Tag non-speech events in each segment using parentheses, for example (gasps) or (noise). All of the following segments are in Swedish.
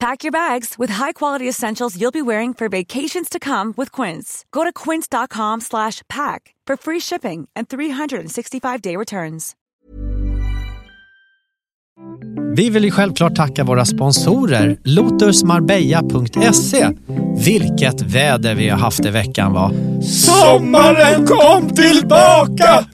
Pack your bags with high-quality essentials you'll be wearing for vacations to come with Quince. Go to quince.com slash pack for free shipping and 365-day returns. Vi vill ju självklart tacka våra sponsorer Lotusmarbella.se Vilket väder vi har haft i veckan va? Sommaren kom tillbaka!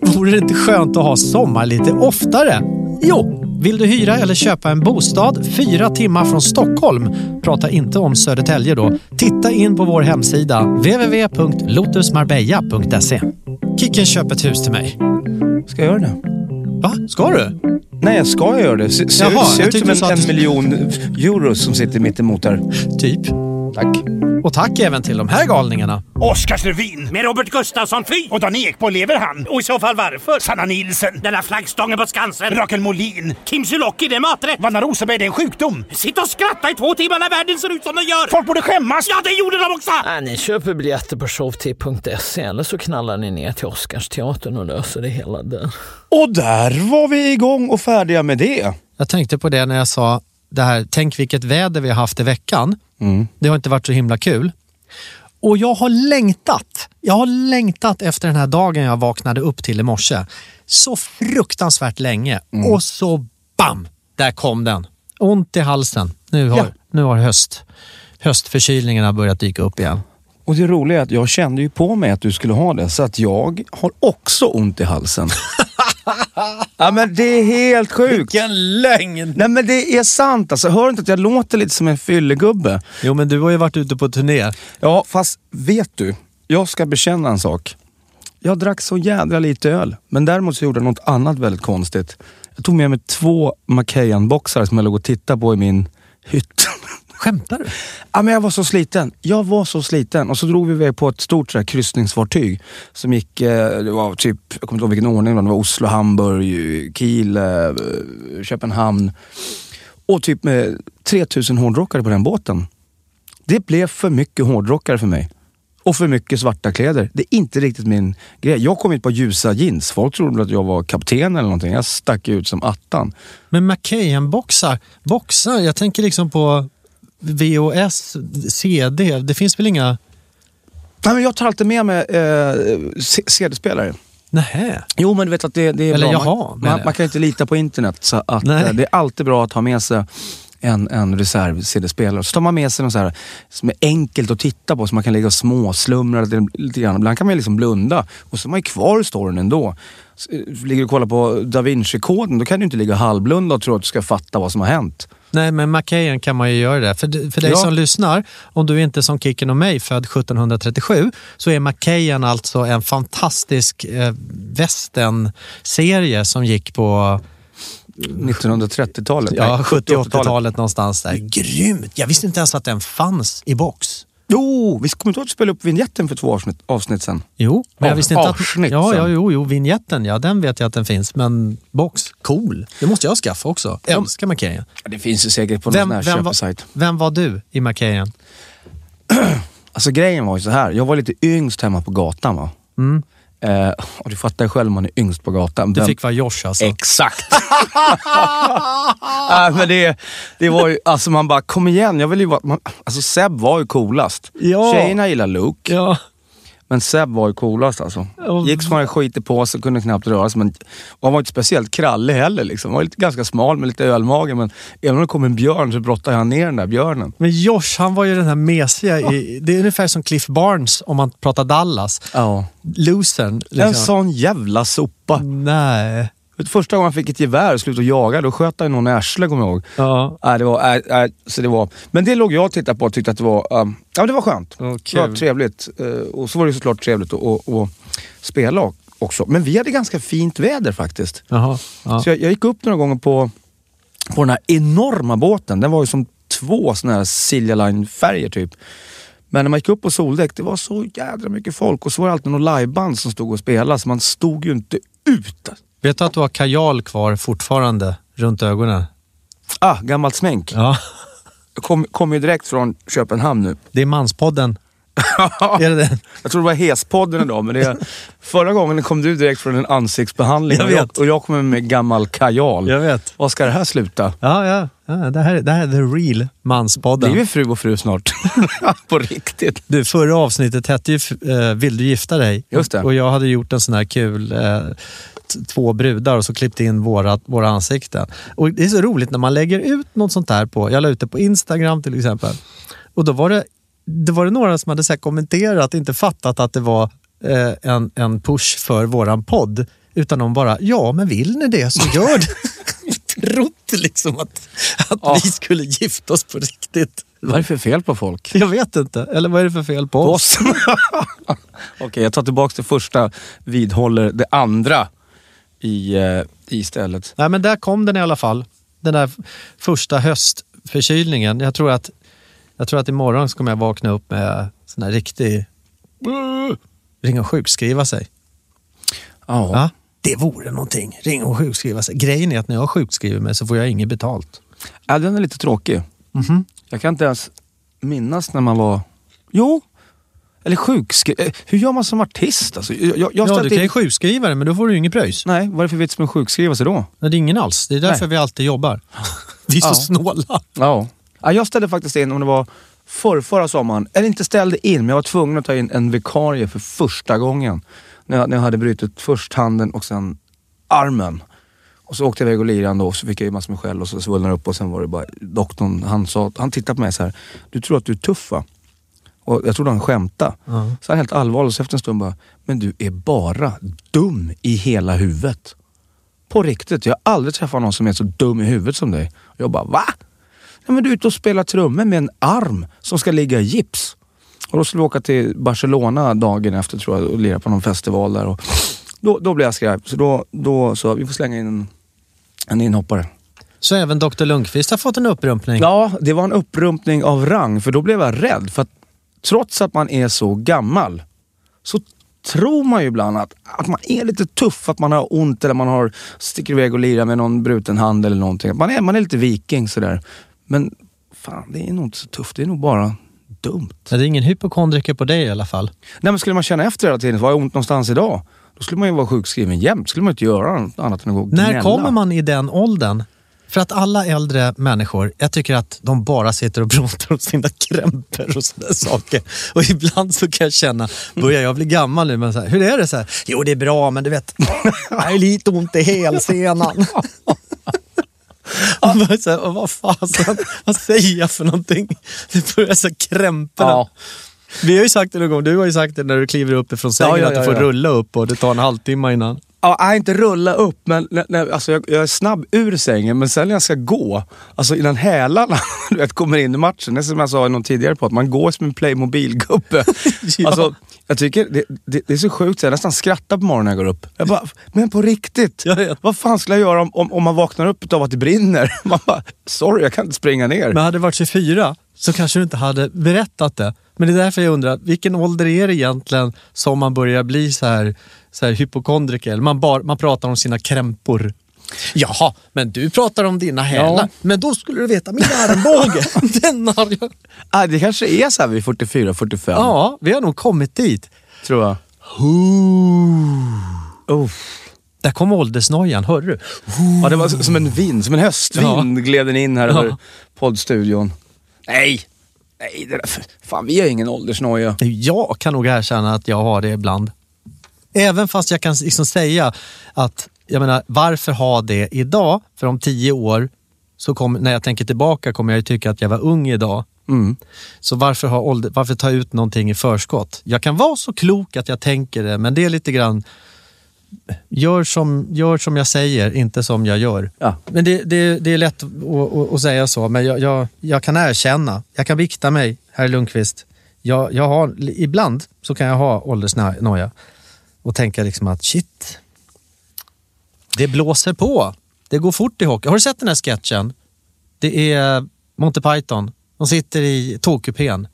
Vore det inte skönt att ha sommar lite oftare? Jo, vill du hyra eller köpa en bostad fyra timmar från Stockholm? Prata inte om Södertälje då. Titta in på vår hemsida www.lotusmarbella.se Kicken köp ett hus till mig. Ska jag göra det? Va? Ska du? Nej, jag ska göra det. Se, ser Jaha, ser jag ut som en, att en miljon euro som sitter mitt emot där. Typ. Tack. Och tack även till de här galningarna. Oscarsrevyn med Robert Gustafsson, fy! Och Dan Ekborg, lever han? Och i så fall varför? Sanna Nilsen. Den där flaggstången på Skansen. Rakel Molin. Kim Sulocki, det är maträtt. Vanna Rosenberg, det är en sjukdom. Sitt och skratta i två timmar när världen ser ut som den gör. Folk borde skämmas. Ja, det gjorde de också! Nej, ni köper biljetter på showtip.se eller så knallar ni ner till Oscarsteatern och löser det hela där. Och där var vi igång och färdiga med det. Jag tänkte på det när jag sa det här, tänk vilket väder vi har haft i veckan. Det har inte varit så himla kul. Och jag har längtat. Jag har längtat efter den här dagen jag vaknade upp till i morse. Så fruktansvärt länge. Och så bam! Där kom den. Ont i halsen. Nu har, Ja. nu har höst, höstförkylningarna börjat dyka upp igen. Och det roliga är att jag kände ju på mig att du skulle ha det, så att jag har också ont i halsen. (laughs) ja men det är helt sjukt. Vilken lögn! Nej men det är sant alltså. Hör inte att jag låter lite som en fyllegubbe? Jo men du har ju varit ute på turné. Ja, fast vet du? Jag ska bekänna en sak. Jag drack så jädra lite öl, men däremot så gjorde jag något annat väldigt konstigt. Jag tog med mig två Macahan-boxar som jag låg och tittade på i min hytt. Skämtar du? Ja, men jag var så sliten. Jag var så sliten. Och så drog vi iväg på ett stort så här, kryssningsfartyg som gick, eh, det var typ, jag kommer inte ihåg vilken ordning, det var Oslo, Hamburg, Kiel, eh, Köpenhamn. Och typ med 3000 hårdrockare på den båten. Det blev för mycket hårdrockare för mig. Och för mycket svarta kläder. Det är inte riktigt min grej. Jag kom hit på ljusa jeans. Folk trodde att jag var kapten eller någonting. Jag stack ut som attan. Men Macahan-boxar, boxar, jag tänker liksom på VHS, CD, det finns väl inga... Nej, men jag tar alltid med mig eh, CD-spelare. Nähä. Jo, men du vet att det, det är Eller bra. jaha, man, man, man kan inte lita på internet. Så att, Nej. eh, det är alltid bra att ha med sig en, en reserv-CD-spelare. Så tar man med sig något så här, som är enkelt att titta på, så man kan ligga och småslumra lite, lite grann. Ibland kan man liksom blunda och så är man ju kvar i storyn ändå. Så, eh, Ligger du och kollar på Da Vinci-koden, då kan du inte ligga halvblunda och tro att du ska fatta vad som har hänt. Nej, men Macahan kan man ju göra det. För, för dig Ja. som lyssnar, om du inte som Kicken och mig, född 1737, så är Macahan alltså en fantastisk eh, western-serie som gick på 1930-talet. ja, Nej, 70-80-talet någonstans där. Grymt! Jag visste inte ens att den fanns i box. Jo, vi kommer inte ihåg att spela upp vignetten för två avsnitt, avsnitt sen. Jo, men jag visste inte att... avsnitt Ja, ja, jo, jo, vignetten, ja, den vet jag att den finns. Men box, cool. Det måste jag skaffa också. Älskar Macahan. Det finns ju säkert på någon Vem, sån här vem, var, köpesajt. vem var du i Macahan? (clears throat) Alltså grejen var ju så här. jag var lite yngst hemma på gatan va. Eh, och du fattar själv man är yngst på gatan. Du Vem- fick vara Josh alltså. Exakt! (laughs) äh, men det, det var ju, alltså man bara, kom igen. Jag vill ju vara, man, alltså Seb var ju coolast. Ja. Tjejerna gillar Luke. Ja. Men Seb var ju coolast alltså. Gick som han skit i påsen, kunde knappt röra sig. Men, han var inte speciellt krallig heller. Liksom. Han var lite, ganska smal med lite ölmage. Men även om det kom en björn så brottade han ner den där björnen. Men Josh, han var ju den här mesiga. I, det är ungefär som Cliff Barnes om man pratar Dallas. Ja. Losern. En Liksom. sån jävla sopa. Nej. Första gången han fick ett gevär och slutade jaga, då sköt han någon i arslet kommer jag ihåg. Ja. Nej, det var, nej, nej, så det var, men det låg jag och tittade på och tyckte att det var, um, ja, det var skönt. Ja, det var trevligt. Eh, och så var det såklart trevligt att, spela också. Men vi hade ganska fint väder faktiskt. Jaha. Ja. Så jag, jag gick upp några gånger på, på den här enorma båten. Den var ju som två såna här Silja Line-färger typ. Men när man gick upp på soldäck, det var så jädra mycket folk och så var det alltid någon liveband som stod och spelade så man stod ju inte ut. Vet du att du har kajal kvar fortfarande runt ögonen? Ah, gammalt smink. Ja. Jag kom, kom ju direkt från Köpenhamn nu. Det är Manspodden. (laughs) är det det? Jag tror det var Hespodden idag, men det är, (laughs) förra gången kom du direkt från en ansiktsbehandling Jag och, jag, vet. och jag kommer med gammal kajal. Jag vet. Vad ska det här sluta? Ja, ja. ja det, här, det här är the real Manspodden. Blir vi fru och fru snart? (laughs) På riktigt. Du, förra avsnittet hette ju eh, Vill du gifta dig? Just det. Och jag hade gjort en sån här kul eh, två brudar och så klippt in våra, våra ansikten. Och det är så roligt när man lägger ut något sånt här på, jag la ut det på Instagram till exempel. Och då var det, det, var det några som hade så kommenterat, inte fattat att det var eh, en, en push för våran podd. Utan de bara, ja men vill ni det så gör det. (laughs) Trott liksom att, att Ja. vi skulle gifta oss på riktigt. Vad är det för fel på folk? Jag vet inte. Eller vad är det för fel på På oss? oss? (laughs) Okej, jag tar tillbaka det första, vidhåller det andra i, eh, i istället. Nej, men där kom den i alla fall. Den där första höstförkylningen. Jag tror att, jag tror att imorgon så kommer jag vakna upp med sån här riktig... Ringa och sjukskriva sig. Ja. Ja, det vore någonting. Ringa och sjukskriva sig. Grejen är att när jag sjukskriver mig så får jag inget betalt. ja, den är lite tråkig. Mhm. Jag kan inte ens minnas när man var... Jo, eller sjukskriven. Hur gör man som artist? Alltså, jag, jag, Ja, du kan ju in... sjukskriva dig men då får du ju inget pröjs. Nej, vad är det för vits med att sjukskriva sig då? Nej, det är ingen alls. Det är därför Nej. vi alltid jobbar. (laughs) Vi är så Ja. snåla. Ja. ja. Jag ställde faktiskt in, om det var förrförra sommaren, eller inte ställde in, men jag var tvungen att ta in en vikarie för första gången. När jag, när jag hade brutit först handen och sen armen. Och så åkte jag iväg och lirade och så fick jag ju massor med skäll och så svullnade upp och sen var det bara doktorn, han, sa, han tittade på mig så här. Du tror att du är tuff va? Och jag trodde han skämtade. Ja. Så han helt allvarlig så efter en stund bara, men du är bara dum i hela huvudet. På riktigt, jag har aldrig träffat någon som är så dum i huvudet som dig. Och jag bara, va? Nej, men du är ute och spelar trummor med en arm som ska ligga i gips. Och då skulle vi åka till Barcelona dagen efter tror jag och lira på någon festival där. Och då, då blev jag skraj. Så då, då så vi får slänga in en, en inhoppare. Så även Dr Lundqvist har fått en upprumpning. Ja, det var en upprumpning av rang för då blev jag rädd. För att trots att man är så gammal så tror man ju ibland att, att man är lite tuff, att man har ont eller man har sticker iväg och lirar med någon bruten hand eller någonting. Man är, man är lite viking sådär. Men fan, det är nog inte så tufft. Det är nog bara dumt. Det är ingen hypokondriker på dig i alla fall. Nej, men skulle man känna efter hela tiden, var jag ont någonstans idag? Då skulle man ju vara sjukskriven jämt. skulle man inte göra något annat än att gå och När kommer man i den åldern? För att alla äldre människor, jag tycker att de bara sitter och (laughs) pratar om sina krämpor och sådana saker. Och ibland så kan jag känna, börjar jag bli gammal nu, men så här, hur är det? så här? Jo, det är bra, men du vet, jag har lite ont i hälsenan. (laughs) Och bara så här, vad fasen, vad säger jag för någonting? Det börjar så krämporna. Ja. Vi har ju sagt det någon gång, du har ju sagt det när du kliver upp ifrån sängen Ja, ja, att du får rulla upp och det tar en halvtimme innan. Ja, inte rulla upp, men nej, nej, alltså jag, jag är snabb ur sängen. Men sen när jag ska gå, alltså innan hälarna (laughs) du vet, kommer in i matchen. Det är som jag sa i någon tidigare på att man går som en Playmobil-gubbe. (laughs) Ja. Alltså, jag tycker det, det, det är så sjukt, så jag nästan skrattar på morgonen när jag går upp. Jag bara, men på riktigt? Vad fan skulle jag göra om, om, om man vaknar upp av att det brinner? (laughs) Man bara, sorry jag kan inte springa ner. Men hade det varit 24 så kanske du inte hade berättat det. Men det är därför jag undrar, vilken ålder är det egentligen som man börjar bli så här, så här hypokondriker? Man, bar, man pratar om sina krämpor. Jaha, men du pratar om dina hälar. Ja. Men då skulle du veta, min armbåge, (laughs) den har jag. Ah, det kanske är så här vid 44-45, Ja, vi har nog kommit dit. tror jag. Oh. Där kom åldersnojan, hörde du? Ja, det var som en vind, som en höstvind gled den in här Ja. över poddstudion. Nej, Nej, det där, fan vi har ingen åldersnoja. Jag kan nog erkänna att jag har det ibland. Även fast jag kan liksom säga att, jag menar, varför ha det idag? För om tio år, så kom, när jag tänker tillbaka, kommer jag ju tycka att jag var ung idag. Mm. Så varför, ha ålder, varför ta ut någonting i förskott? Jag kan vara så klok att jag tänker det, men det är lite grann Gör som, gör som jag säger, inte som jag gör. Ja. Men det, det, det är lätt att, att, säga så, men jag, jag, jag kan erkänna, jag kan vikta mig, herr Lundqvist. Jag, jag har, ibland så kan jag ha åldersnoja och tänka liksom att shit, det blåser på. Det går fort i hockey. Har du sett den här sketchen? Det är Monty Python. De sitter i tågkupén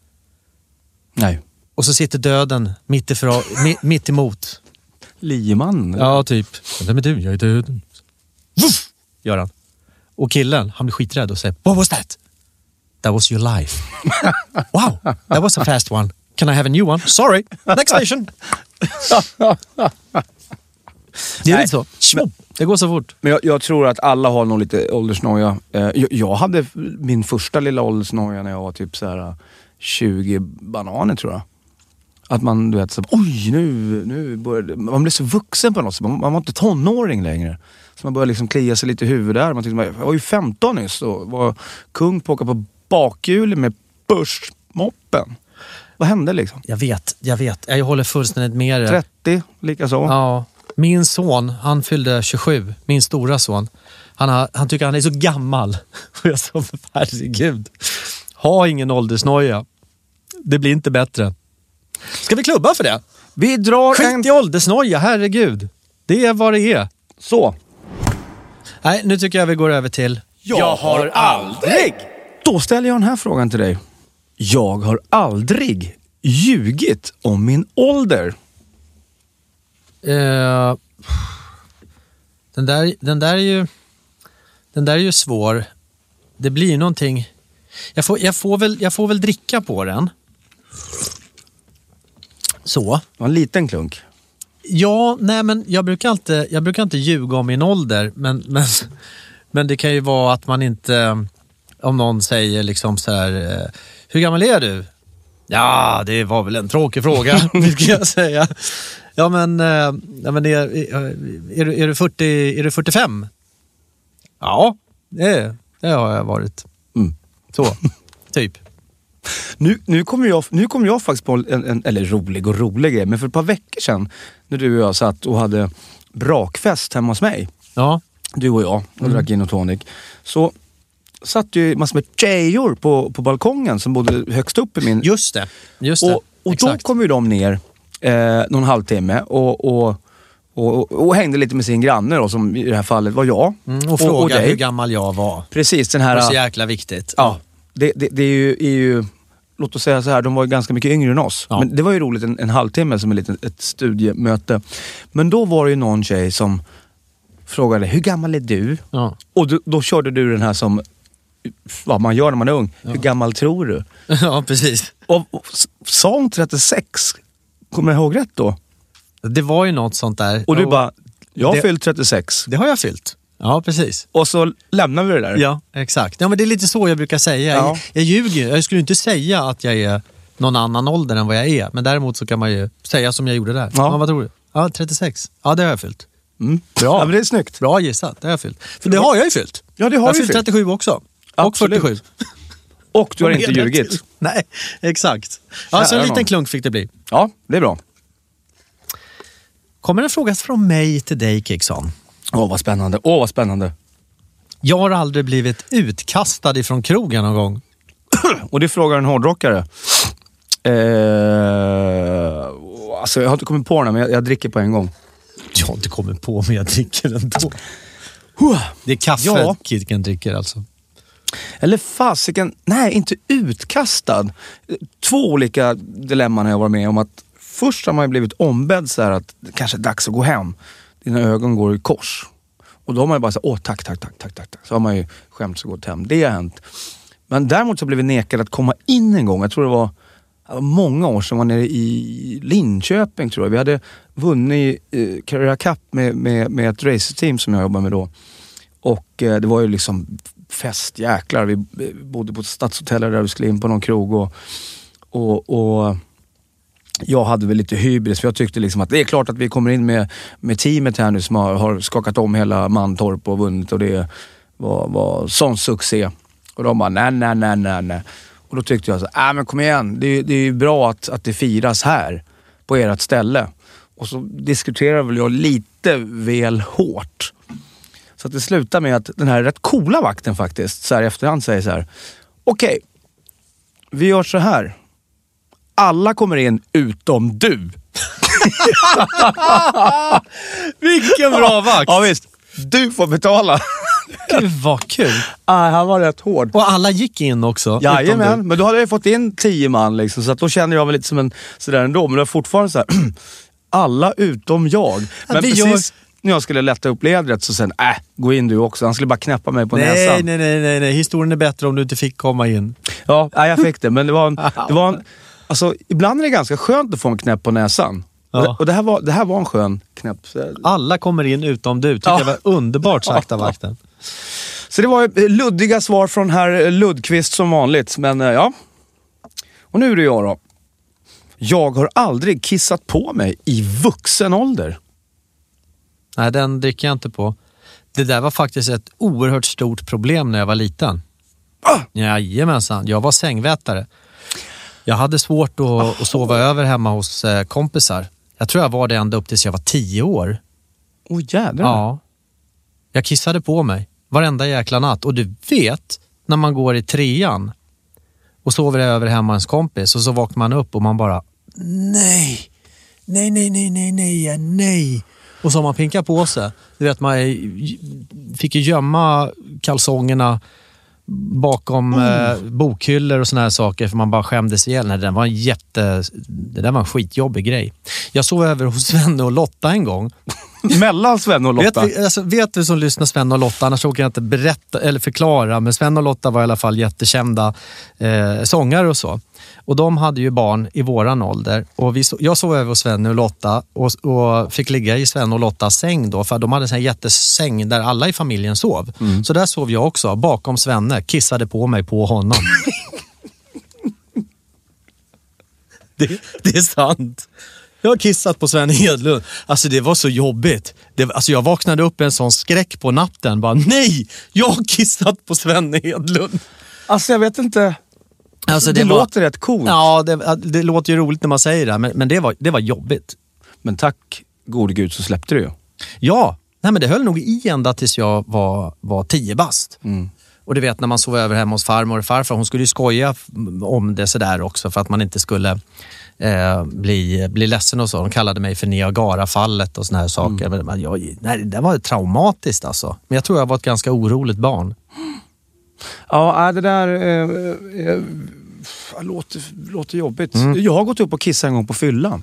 Nej. och så sitter döden mitt, mi, mitt emot. Lieman? Ja, typ. Vem är du? Jag är döden. Vuff! Gör han. Och killen, han blir skiträdd och säger What was that? That was your life. (laughs) wow, that was a fast one. Can I have a new one? Sorry, next station. Det är Nej, lite så. Schmopp. Det går så fort. Men jag, jag tror att alla har nog lite åldersnoja. Eh, jag, jag hade min första lilla åldersnoja när jag var typ så här 20 bananer tror jag. Att man, du vet, så, oj nu, nu började, man blev så vuxen på något sätt. Man, man var inte tonåring längre. Så man började liksom klia sig lite i huvudet där. Man tyckte, jag var ju 15 nyss och var kung på att åka på bakhjulet med börsmoppen. Vad hände liksom? Jag vet, jag vet. Jag håller fullständigt med dig. 30 likaså. Ja. Min son, han fyllde 27. Min stora son. Han, har, han tycker han är så gammal. Och (laughs) jag sa, herregud. Ha ingen åldersnoja. Det blir inte bättre. Ska vi klubba för det? Vi drar en... Skit i åldersnoja, herregud. Det är vad det är. Så. Nej, nu tycker jag vi går över till... Jag har aldrig! Då ställer jag den här frågan till dig. Jag har aldrig ljugit om min ålder. Eh, den, där, den, där är ju, den där är ju svår. Det blir någonting... Jag får, jag, får väl, jag får väl dricka på den. Så. Det var en liten klunk. Ja, nej men jag brukar inte, jag brukar inte ljuga om min ålder. Men, men, men det kan ju vara att man inte... Om någon säger liksom så här... eh, Hur gammal är du? Ja, det var väl en tråkig fråga, (laughs) brukar jag säga. Ja, men, eh, ja, men är, är, du, är, du 40, är du 45? Ja, det, det har jag varit. Mm. Så, typ. Nu, nu, kommer jag, nu kommer jag faktiskt på en, en, eller rolig och rolig grej, men för ett par veckor sedan när du och jag satt och hade brakfest hemma hos mig, Ja, du och jag, och drack gin och tonic. Så satt ju massor med tjejor på, på balkongen som bodde högst upp i min... just det. Just det. och och då kom ju de ner eh, någon halvtimme och, och, och, och hängde lite med sin granne då, som i det här fallet var jag. Mm, och fråga dig. hur gammal jag var. Precis, den Det här... var så jäkla viktigt. Ja, det, det, det är, ju, är ju... Låt oss säga så här, de var ju ganska mycket yngre än oss. Ja. Men det var ju roligt, en, en halvtimme som ett, litet, ett studiemöte. Men då var det ju någon tjej som frågade, hur gammal är du? Ja. Och då, då körde du den här som, vad man gör när man är ung. Hur gammal tror du? (laughs) ja, precis. Och, och sa hon 36? Kommer jag ihåg rätt då? Det var ju något sånt där. Och du Ja, bara, jag har det- fyllt 36. Det har jag fyllt. Ja, precis. Och så lämnar vi det där. Ja, exakt. Ja, men det är lite så jag brukar säga. Ja. Jag, jag ljuger. Jag skulle inte säga att jag är någon annan ålder än vad jag är. Men däremot så kan man ju säga som jag gjorde där. Ja. Ja. vad tror du? Ja, 36. Ja, det har jag fyllt. Mm. Bra. Ja, men det är snyggt. Bra gissat, det har jag fyllt. För det har jag ju fyllt. Ja, det jag har har du fyllt fyllt. 37 också. Och Absolut. 47. Och du har (laughs) Och inte ljugit. därtill. Nej, exakt. Ja, så en liten klunk fick det bli. Ja, det är bra. Kommer en fråga från mig till dig, Kickson. Åh, vad spännande. Åh, vad spännande. Jag har aldrig blivit utkastad ifrån krogen någon gång. (clears throat) Och det frågar en hårdrockare. Eh, alltså jag har inte kommit på den, men jag, jag dricker på en gång. Jag har inte kommit på men jag dricker ändå. Det är kaffe Ja. Kidken dricker alltså. Eller fasiken, nej inte utkastad. Två olika dilemman har jag varit med om. att Först har man ju blivit ombedd så att det kanske är dags att gå hem. Dina ögon går i kors. Och då har man ju bara sagt, åh tack, tack, tack, tack, tack. tack. Så har man ju skämts och gått hem. Det har hänt. Men däremot så blev vi nekade att komma in en gång. Jag tror det var många år sedan, var nere i Linköping tror jag. Vi hade vunnit eh, Carrera Cup med, med, med ett racerteam som jag jobbade med då. Och eh, det var ju liksom fest, jäklar. Vi eh, bodde på ett stadshotell där vi skulle in på någon krog. Och, och, och jag hade väl lite hybris, för jag tyckte liksom att det är klart att vi kommer in med, med teamet här nu som har, har skakat om hela Mantorp och vunnit och det var, var sån succé. Och de bara, nej, nej, nej, nej, nej. Och då tyckte jag så äh, men kom igen. Det, det är ju bra att, att det firas här, på ert ställe. Och så diskuterade väl jag lite väl hårt. Så att det slutade med att den här rätt coola vakten faktiskt, så här i efterhand säger så här. Okej, okay, vi gör så här. Alla kommer in utom du. (laughs) Vilken bra vakt! Ja visst. Du får betala. Gud vad kul. Ah, han var rätt hård. Och alla gick in också? Jajamän, men då hade jag fått in tio man liksom, så att då kände jag mig lite som en sådär ändå. Men det var fortfarande så här, (clears throat) alla utom jag. Men ja, precis gör... när jag skulle lätta upp ledret så sen, äh, gå in du också. Han skulle bara knäppa mig på nej, näsan. Nej, nej, nej, nej. Historien är bättre om du inte fick komma in. Ja, nej, jag fick det. Men det var en, (laughs) det var en, alltså, ibland är det ganska skönt att få en knäpp på näsan. Ja. Och, det, och det, här var, det här var en skön knäpp. Alla kommer in utom du. Tycker ja. jag var underbart sagt av vakten. Så det var luddiga svar från herr Ludqvist som vanligt. Men eh, ja. Och nu är det jag då. Jag har aldrig kissat på mig i vuxen ålder. Nej, den dricker jag inte på. Det där var faktiskt ett oerhört stort problem när jag var liten. Ah! Jajamensan, jag var sängvätare. Jag hade svårt att, oh. att sova över hemma hos eh, kompisar. Jag tror jag var det ända upp tills jag var tio år. Åh oh, jädrar. Ja. Jag kissade på mig varenda jäkla natt. Och du vet, när man går i trean och sover över hemma hos kompis och så vaknar man upp och man bara nej, nej, nej, nej, nej, nej, nej. Och så har man pinkat på sig. Du vet, man fick ju gömma kalsongerna bakom mm. eh, bokhyllor och såna här saker för man bara skämdes ihjäl. Nej, den var en jätte... Det där var en skitjobbig grej. Jag sov över hos Svenne och Lotta en gång. (laughs) Mellan Svenne och Lotta? Vet, alltså, vet du som lyssnar Sven och Lotta, annars kan jag inte berätta eller förklara, men Sven och Lotta var i alla fall jättekända eh, sångare och så. Och de hade ju barn i våran ålder. Och vi, jag sov över hos Sven och Lotta och, och, fick ligga i Sven och Lottas säng då, för de hade en jättesäng där alla i familjen sov. Mm. Så där sov jag också, bakom Svenne, kissade på mig på honom. (laughs) det, det är sant. Jag har kissat på Sven Hedlund. Alltså det var så jobbigt. Det, alltså jag vaknade upp med en sån skräck på natten. Bara, nej, jag har kissat på Sven Hedlund. Alltså jag vet inte. Alltså, det, det var, låter rätt coolt. Ja, det, det, låter ju roligt när man säger det, men, men det, var, det var jobbigt. Men tack gode gud så släppte du ju. Ja, nej, men det höll nog i ända tills jag var, var tio bast. Mm. Och du vet när man sov över hemma hos farmor och farfar, hon skulle ju skoja om det sådär också för att man inte skulle eh, bli, bli ledsen och så. De kallade mig för Niagarafallet och såna här saker. Mm. Men jag, nej, det var traumatiskt alltså. Men jag tror jag var ett ganska oroligt barn. (gasps) (gasps) Ja, det där eh, eh, låter, låter jobbigt. Mm. Jag har gått upp och kissat en gång på fyllan.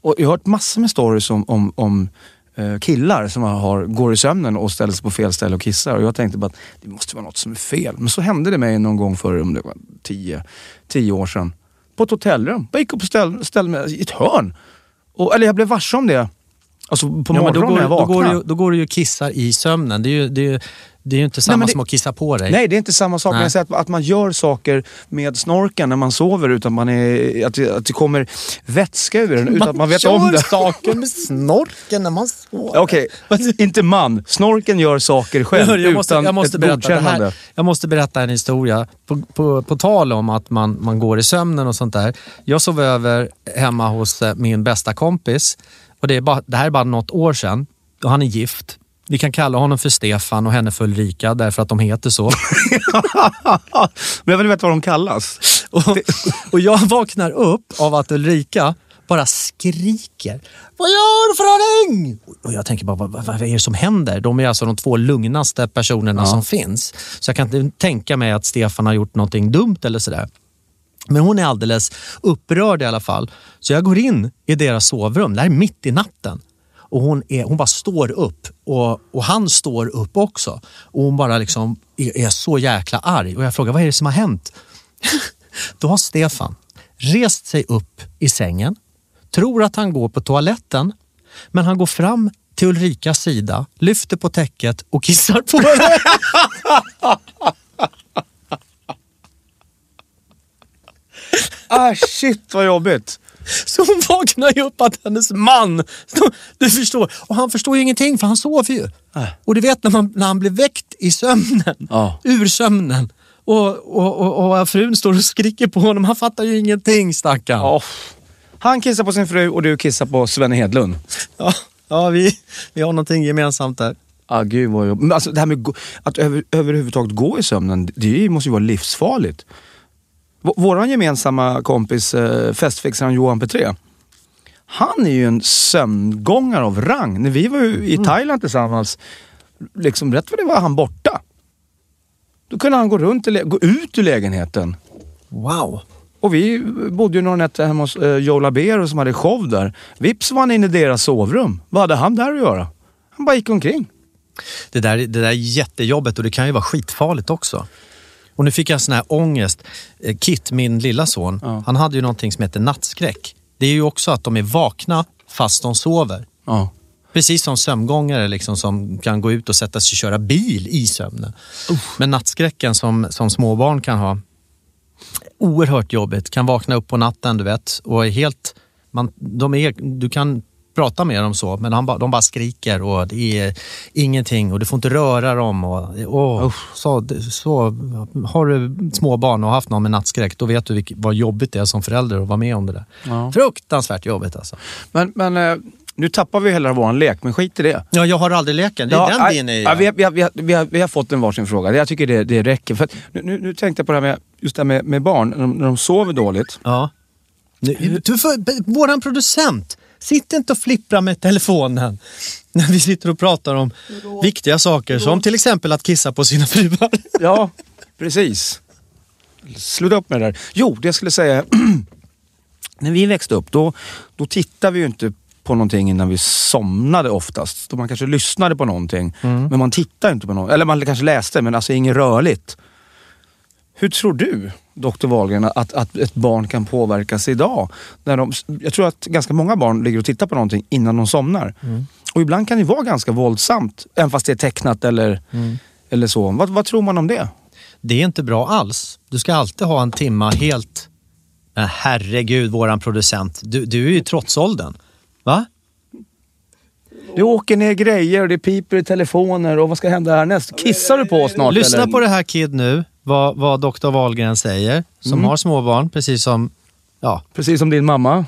Och jag har hört massor med stories om, om, om eh, killar som har, går i sömnen och ställer sig på fel ställe och kissar. Och jag tänkte bara att det måste vara något som är fel. Men så hände det mig någon gång för om det var tio, tio år sedan. På ett hotellrum. Jag gick upp och ställde, ställde mig i ett hörn. Och, eller jag blev varse om det Alltså på ja, morgonen när jag vaknar. Då går, du, då går du ju och kissar i sömnen. Det är ju, det är, det är ju inte samma nej, det, som att kissa på dig. Nej, det är inte samma sak. Nej. Jag säger att, att man gör saker med snorken när man sover utan man är, att, det, att det kommer vätska ur den utan att man vet om det. Man gör saker med snorken när man sover. Okej, okay. inte man. Snorken gör saker själv jag, måste, utan jag måste ett berätta, godkännande. Här, jag måste berätta en historia. På, på, på tal om att man, man går i sömnen och sånt där. Jag sov över hemma hos eh, min bästa kompis. Och det, är bara, det här är bara något år sedan. Och han är gift. Vi kan kalla honom för Stefan och henne för Ulrika därför att de heter så. (laughs) Men jag vill veta vad de kallas. och, och jag vaknar upp av att Ulrika bara skriker. Vad gör du för någonting? Och jag tänker bara, vad, vad, vad är det som händer? De är alltså de två lugnaste personerna ja. som finns. Så jag kan inte tänka mig att Stefan har gjort någonting dumt eller sådär. Men hon är alldeles upprörd i alla fall. Så jag går in i deras sovrum, det här är mitt i natten. Och hon, är, hon bara står upp och, och han står upp också. Och hon bara liksom är, är så jäkla arg. Och jag frågar, vad är det som har hänt? (laughs) Då har Stefan rest sig upp i sängen, tror att han går på toaletten, men han går fram till Ulrikas sida, lyfter på täcket och kissar på henne. (laughs) Ah shit vad jobbigt. Så hon vaknar ju upp att hennes man, du förstår, och han förstår ju ingenting för han sover ju. Och du vet när, man, när han blir väckt i sömnen, Ja. ur sömnen. Och, och, och, och frun står och skriker på honom, han fattar ju ingenting stackarn. Oh. Han kissar på sin fru och du kissar på Svenne Hedlund. Ja, ja vi, vi har någonting gemensamt där. Ah, gud vad jobbigt. Men alltså det här med att över, överhuvudtaget gå i sömnen, det måste ju vara livsfarligt. Vår gemensamma kompis eh, festfixaren Johan Petré. Han är ju en sömngångare av rang. När vi var i Thailand tillsammans, liksom rätt vad det var han borta. Då kunde han gå runt, gå ut ur lägenheten. Wow. Och vi bodde ju några nätter hemma hos eh, Joe Labero som hade show där. Vips var han inne i deras sovrum. Vad hade han där att göra? Han bara gick omkring. Det där, det där är jättejobbigt och det kan ju vara skitfarligt också. Och nu fick jag sån här ångest. Eh, Kit, min lilla son, Ja. han hade ju någonting som heter nattskräck. Det är ju också att de är vakna fast de sover. Ja. Precis som sömngångare liksom, som kan gå ut och sätta sig och köra bil i sömnen. Men nattskräcken som, som småbarn kan ha, oerhört jobbigt. Kan vakna upp på natten du vet och är helt... Man, de är, du kan prata med dem så, men han, ba- de bara skriker och det är ingenting och du får inte röra dem. Och, och, så, så, har du småbarn och haft någon med nattskräck, då vet du vilk, vad jobbigt det är som förälder att vara med om det där. Ja. Fruktansvärt jobbigt alltså. Men, men eh, nu tappar vi hela vår lek, men skit i det. Ja, jag har aldrig leken. Det är den nej, vi är ja, vi, har, vi, har, vi, har, vi, har, fått en varsin fråga. Jag tycker det, det räcker. För nu, nu, tänkte jag på det här med, just det här med, med barn, när de, när de sover dåligt. Ja. Nu, du får, våran producent, sitt inte och flippra med telefonen när vi sitter och pratar om viktiga saker som till exempel att kissa på sina fruar. (laughs) Ja, precis. Sluta upp med det där. Jo, det jag skulle säga. (clears throat) när vi växte upp, då, då tittade vi ju inte på någonting innan vi somnade oftast. Då man kanske lyssnade på någonting, men man tittade inte på något. Eller man kanske läste, men alltså inget rörligt. Hur tror du, Dr. Wahlgren, att, att ett barn kan påverkas idag? När de, jag tror att ganska många barn ligger och tittar på någonting innan de somnar. Och ibland kan det vara ganska våldsamt, även fast det är tecknat eller, eller så. Vad, vad tror man om det? Det är inte bra alls. Du ska alltid ha en timma helt... Men herregud, våran producent. Du, du är ju trotsåldern. Va? Det åker ner grejer och det piper i telefoner och vad ska hända härnäst? Kissar du på oss snart Lyssna eller? på det här Kid nu, vad, vad Dr. Wahlgren säger, som har småbarn, precis som... Ja. Precis som din mamma.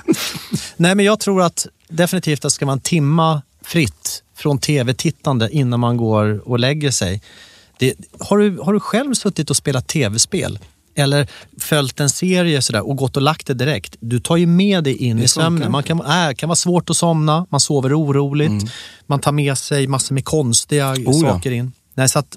(laughs) Nej, men jag tror att definitivt att det ska en timma fritt från tv-tittande innan man går och lägger sig. Det, har, du, har du själv suttit och spelat tv-spel? Eller följt en serie sådär och gått och lagt det direkt. Du tar ju med dig in Det i sömnen. Man kan, äh, kan vara svårt att somna, man sover oroligt, man tar med sig massor med konstiga Oh ja. saker in. Nej, så att,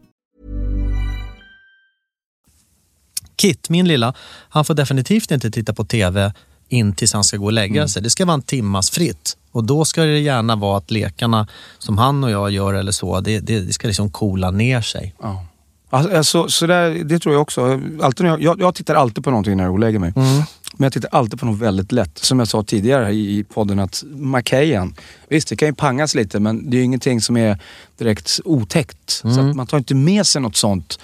Kit, min lilla, han får definitivt inte titta på TV in tills han ska gå och lägga sig. Det ska vara en timmas fritt. Och då ska det gärna vara att lekarna som han och jag gör eller så, det, det, det ska liksom coola ner sig. Ja. Alltså, så där, det tror jag också. Alltid jag, jag, jag tittar alltid på någonting när jag lägger mig. Men jag tittar alltid på något väldigt lätt. Som jag sa tidigare i i podden att Macahan, visst det kan ju pangas lite men det är ju ingenting som är direkt otäckt. Så att man tar inte med sig något sånt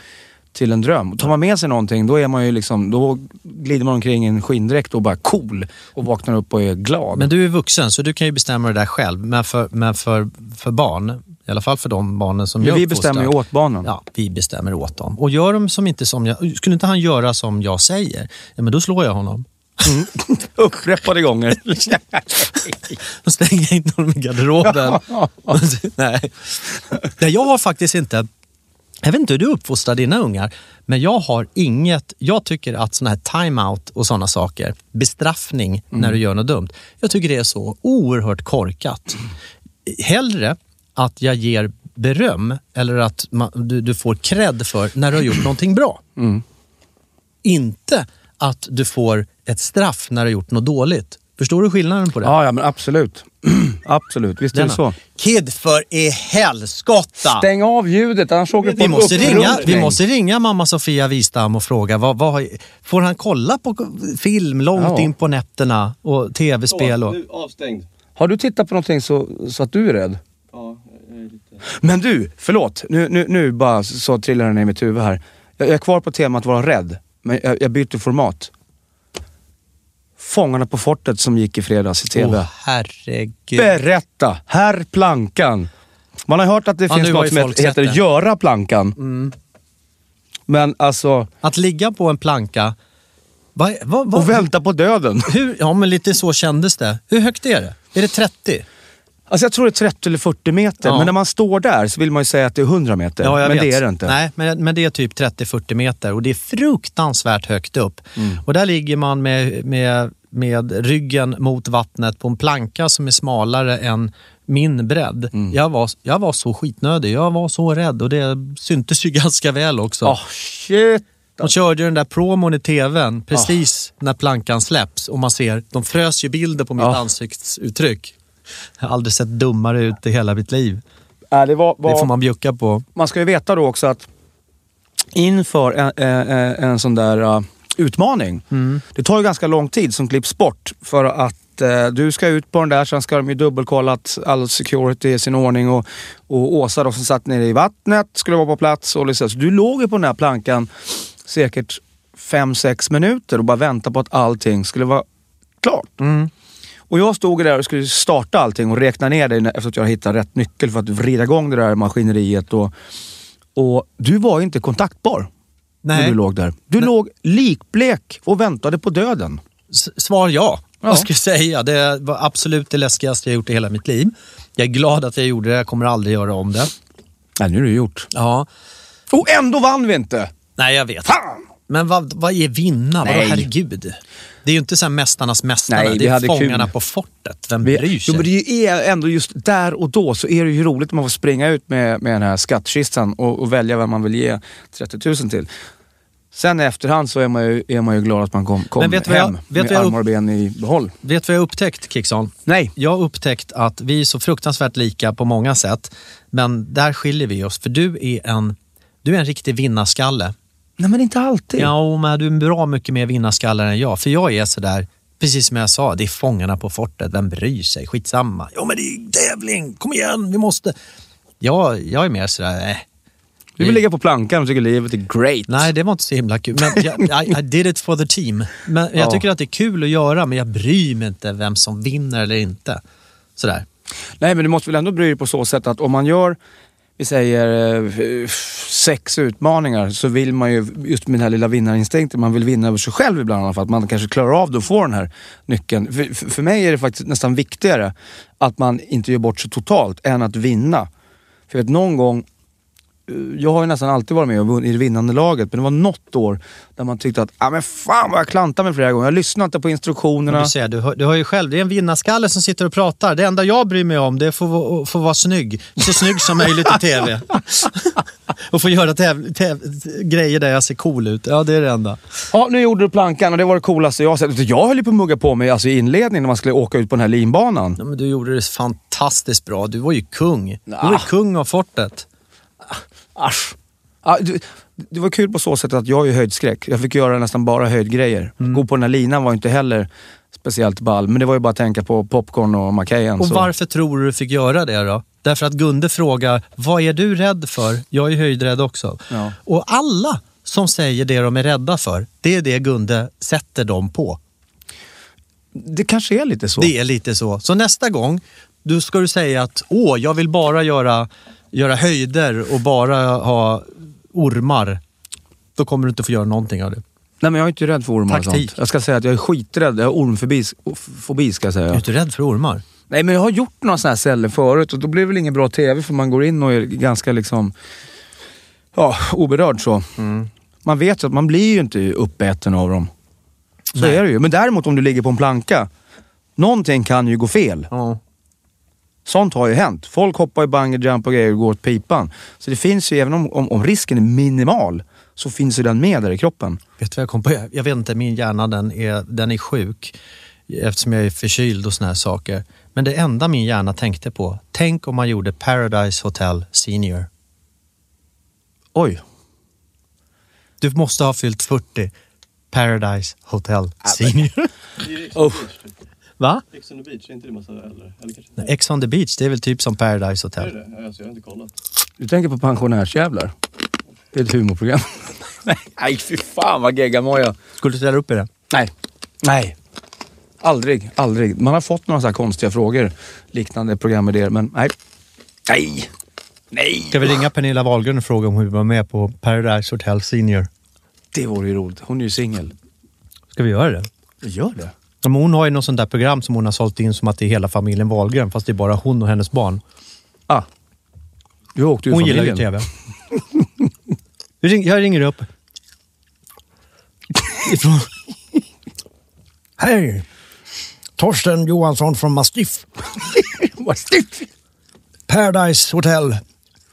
till en dröm. Tar man med sig någonting då är man ju liksom, då glider man omkring i en skinndräkt och bara cool och vaknar upp och är glad. Men du är vuxen så du kan ju bestämma det där själv. Men för, men för, för barn, i alla fall för de barnen som Men jag vi uppfostrar- bestämmer ju åt barnen. Ja, vi bestämmer åt dem. Och gör de som inte som jag... Skulle inte han göra som jag säger, ja, men då slår jag honom. (laughs) Upprepade gånger. (laughs) Då stänger jag in honom i garderoben. (laughs) Nej. Nej, jag har faktiskt inte... Jag vet inte hur du uppfostrar dina ungar, men jag har inget... Jag tycker att sån här time-out och sådana saker, bestraffning när du gör något dumt, jag tycker det är så oerhört korkat. Hellre att jag ger beröm eller att man, du, du får cred för när du har gjort någonting bra. Inte att du får ett straff när du har gjort något dåligt. Förstår du skillnaden på det? Ja, ja men absolut. Absolut, visst är det Denna. så. Kid för i helskotta! Stäng av ljudet annars åker på Vi en måste, ringa, vi måste ringa mamma Sofia Wistam och fråga, vad, vad, får han kolla på film långt Ja. in på nätterna och tv-spel? Och, avstängd. Har du tittat på någonting så, så att du är rädd? Ja, jag är lite... Men du, förlåt. Nu, nu, nu bara så trillar den i mitt huvud här. Jag, jag är kvar på temat vara rädd, men jag, jag byter format. Fångarna på fortet som gick i fredags i TV. Åh, herregud. Berätta! Herr Plankan. Man har hört att det Ja, finns något som heter, heter. Göra Plankan. Men alltså, Att ligga på en planka, vad, vad, vad, och vänta på döden. (laughs) hur, ja men lite så kändes det. Hur högt är det? Är det 30? Alltså jag tror det är 30 eller 40 meter, Ja. men när man står där så vill man ju säga att det är 100 meter. Ja, men vet. det är det inte. Nej, men, men det är typ 30-40 meter och det är fruktansvärt högt upp. Mm. Och där ligger man med, med, med ryggen mot vattnet på en planka som är smalare än min bredd. Mm. Jag, var, jag var så skitnödig, jag var så rädd och det syntes ju (laughs) ganska väl också. Åh, shit! De körde ju den där promon i tvn precis när plankan släpps och man ser, de frös ju bilder på mitt Ja. ansiktsuttryck. Jag har aldrig sett dummare ut i hela mitt liv. Äh, det, var, var, Det får man bjucka på. man ska ju veta då också att inför en, en, en sån där uh, utmaning, Mm. det tar ju ganska lång tid som klipps bort för att uh, du ska ut på den där, sen ska de ju dubbelkolla att all security är i sin ordning och, och Åsa då som satt nere i vattnet skulle vara på plats. Och liksom. Så du låg ju på den här plankan säkert fem sex minuter och bara väntade på att allting skulle vara klart. Mm. Och jag stod där och skulle starta allting och räkna ner det efter att jag hittat rätt nyckel för att vrida igång det där maskineriet. Och, och du var ju inte kontaktbar när Nej. du låg där. Du låg likblek och väntade på döden. S- Svar ja. Ja. Jag säga? Det var absolut det läskigaste jag gjort i hela mitt liv. Jag är glad att jag gjorde det. Jag kommer aldrig göra om det. Nej, nu är det gjort. Ja. Och ändå vann vi inte! Nej, jag vet. Fan! Men vad, vad är vinna? Vadå, herregud. Det är ju inte så här Mästarnas mästare. Nej, det är hade Fångarna kul. på fortet. Vem Vi, bryr sig? jo, men det är ändå just där och då så är det ju roligt när man får springa ut med, med den här skattkistan och, och välja vem man vill ge 30 000 till. Sen i efterhand så är man ju, är man ju glad att man kom, kom vet vad jag- hem vet med armar och ben i behåll. Vet du vad jag har upptäckt, Kickson? Nej. Jag har upptäckt att vi är så fruktansvärt lika på många sätt. Men där skiljer vi oss. För du är en, du är en riktig vinnarskalle. Nej men inte alltid. Ja, men du är bra mycket mer vinnarskalle än jag. För jag är sådär, precis som jag sa, det är Fångarna på fortet. Vem bryr sig? Skitsamma. Ja, men det är tävling. Kom igen, vi måste. Ja, jag är mer sådär, äh. Du vill ligga på plankan och tycker livet är great. Nej, det var inte så himla kul. Men jag, (laughs) I, I did it for the team. Men jag Ja. tycker att det är kul att göra, men jag bryr mig inte vem som vinner eller inte. Sådär. Nej men du måste väl ändå bry dig på så sätt att om man gör vi säger eh, sex utmaningar så vill man ju, just med den här lilla vinnarinstinkten, man vill vinna över sig själv ibland i alla fall. Att man kanske klarar av det och får den här nyckeln. För, för- mig är det faktiskt nästan viktigare att man inte gör bort sig totalt än att vinna. För jag vet någon gång, jag har ju nästan alltid varit med i det vinnande laget, men det var något år där man tyckte att, ah, men fan vad jag klantade mig flera gånger. Jag lyssnade inte på instruktionerna. Du, ser, du, hör, du hör ju själv, det är en vinnarskalle som sitter och pratar. Det enda jag bryr mig om det är att få, vara- få vara snygg. Så snygg som möjligt i (laughs) TV. och få göra täv, täv, grejer där jag ser cool ut. Ja, det är det enda. Ja, nu gjorde du plankan och det var det coolaste jag har sett. Jag höll ju på att mugga på mig alltså, i inledningen när man skulle åka ut på den här linbanan. Ja, men du gjorde det fantastiskt bra. Du var ju kung. Du var ju kung av fortet. Asch. Ja, det, var kul på så sätt att jag är ju höjdskräck. Jag fick göra nästan bara höjdgrejer. Mm. Gå på den här linan var inte heller speciellt ball, men det var ju bara att tänka på popcorn och Macahan. Och så. varför tror du du fick göra det då? Därför att Gunde frågar, vad är du rädd för? Jag är höjdrädd också. Ja. Och alla som säger det de är rädda för, det är det Gunde sätter dem på. Det kanske är lite så. Det är lite så. Så nästa gång, då ska du säga att åh, jag vill bara göra, göra höjder och bara ha ormar. Då kommer du inte få göra någonting av det. Nej, men jag är inte rädd för ormar och Taktik. sånt. Jag ska säga att jag är skiträdd. Jag har ormfobi, fobi ska jag säga. Du är inte rädd för ormar? Nej, men jag har gjort några sådana här celler förut och då blir det väl ingen bra TV för man går in och är ganska liksom, ja, oberörd så. Mm. Man vet ju att man blir ju inte uppäten av dem. Så Nej. är det ju. Men däremot om du ligger på en planka, någonting kan ju gå fel. Ja. Sånt har ju hänt. Folk hoppar i bungee jump och grejer och går åt pipan. Så det finns ju, även om, om, om risken är minimal, så finns ju den med där i kroppen. Vet du vad jag kom på? Jag vet inte, min hjärna den är, den är sjuk eftersom jag är förkyld och såna här saker. Men det enda min hjärna tänkte på, tänk om man gjorde Paradise Hotel Senior. Oj. Du måste ha fyllt 40. Paradise Hotel Senior. (laughs) Oh. Va? Ex on the beach, är inte det massa eller? Eller kanske? Nej, Ex on the beach, det är väl typ som Paradise Är Hotel. det det? Alltså, jag har inte kollat. Du tänker på pensionärsjävlar? Det är ett humorprogram. (laughs) Nej, fy fan vad geggamoja. Skulle du ställa upp i det? Nej. Nej. Aldrig, aldrig. Man har fått några så här konstiga frågor, liknande programidéer, men nej. Nej. Nej. Ska vi ringa Pernilla Wahlgren och fråga om hon vill vara med på Paradise Hotel Senior? Det vore ju roligt. Hon är ju singel. Ska vi göra det? Gör det. Men hon har ju något sånt där program som hon har sålt in som att det är hela familjen Wahlgren, fast det är bara hon och hennes barn. Ah. Du åkte ju Hon familjen. gillar ju TV. (laughs) Jag ringer upp. (laughs) Ifrån... Hej! Torsten Johansson från Mastiff. (laughs) Mastiff. Paradise Hotel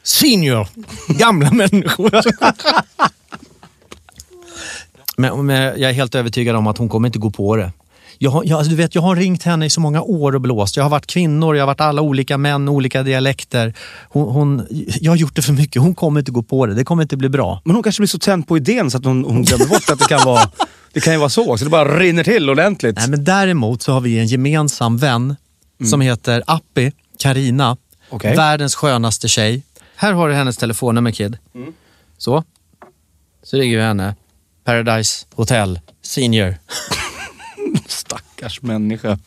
Senior. Gamla människor. men, men jag är helt övertygad om att hon kommer inte gå på det. Jag jag, alltså, du vet, jag har ringt henne i så många år och blåst. Jag har varit kvinnor, jag har varit alla olika män, olika dialekter. Hon, hon, jag har gjort det för mycket. Hon kommer inte gå på det. Det kommer inte bli bra. Men hon kanske blir så tänd på idén så att hon, hon glömmer bort att det kan vara (laughs) det kan ju vara så, så det bara rinner till ordentligt. Nej, men däremot så har vi en gemensam vän som heter Appi, Karina. Okej. Världens skönaste tjej. Här har du hennes telefonnummer Kid. Så. Så ringer vi henne. Paradise Hotel Senior. (laughs) Stackars människa.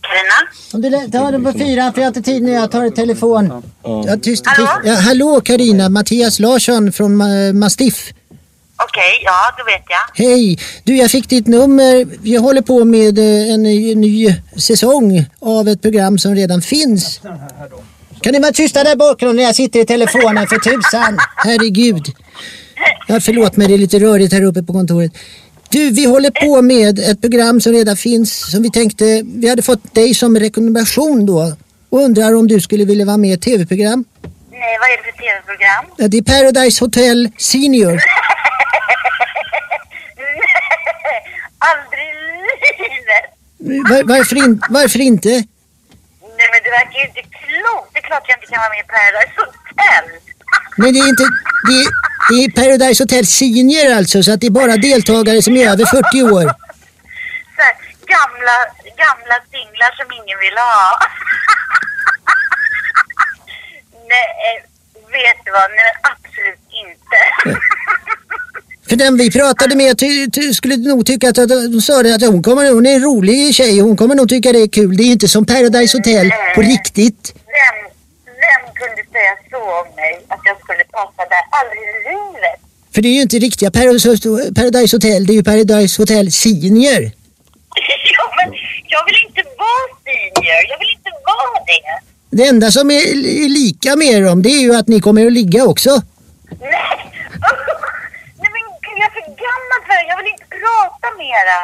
Carina? Om du lä- tar den på fyran för jag har inte tid nu, jag tar ett telefon. Ja, tyst, tyst. Ja, hallå Karina, Mattias Larsson från Ma- Mastiff. Okej, ja, då vet jag. Hej! Du, jag fick ditt nummer. Vi håller på med eh, en ny, ny säsong av ett program som redan finns. Kan ni vara tysta där bakgrunden när jag sitter i telefonen för tusan? (laughs) Herregud. Ja, förlåt mig, det är lite rörigt här uppe på kontoret. Du, vi håller på med ett program som redan finns som vi tänkte, vi hade fått dig som rekommendation då och undrar om du skulle vilja vara med i ett tv-program. Nej, vad är det för tv-program? Ja, Det är Paradise Hotel Senior. (laughs) Aldrig i livet! Var, varför, in, varför inte? Nej, men det verkar ju inte klokt. Det är klart jag inte kan vara med i Paradise Hotel. Men det är inte, det är, det är Paradise Hotel Senior alltså, så att det är bara deltagare som är över 40 år. Så här, gamla, gamla singlar som ingen vill ha. (laughs) Nej, vet du vad? Nej, absolut inte. (laughs) För den vi pratade med ty, ty, skulle nog tycka att, att de sa det att hon, kommer, hon är en rolig tjej hon kommer nog tycka det är kul. Det är inte som Paradise Hotel på riktigt. Vem, kunde säga så om mig, att jag skulle passa där aldrig i livet. För det är ju inte riktiga Paradise Hotel, det är ju Paradise Hotel Senior. (laughs) ja, men jag vill inte vara senior. Jag vill inte vara det. Det enda som är är lika med er om det är ju att ni kommer att ligga också. Nej! (laughs) Nej men gud, jag är för gammal för det. Jag vill inte prata mera.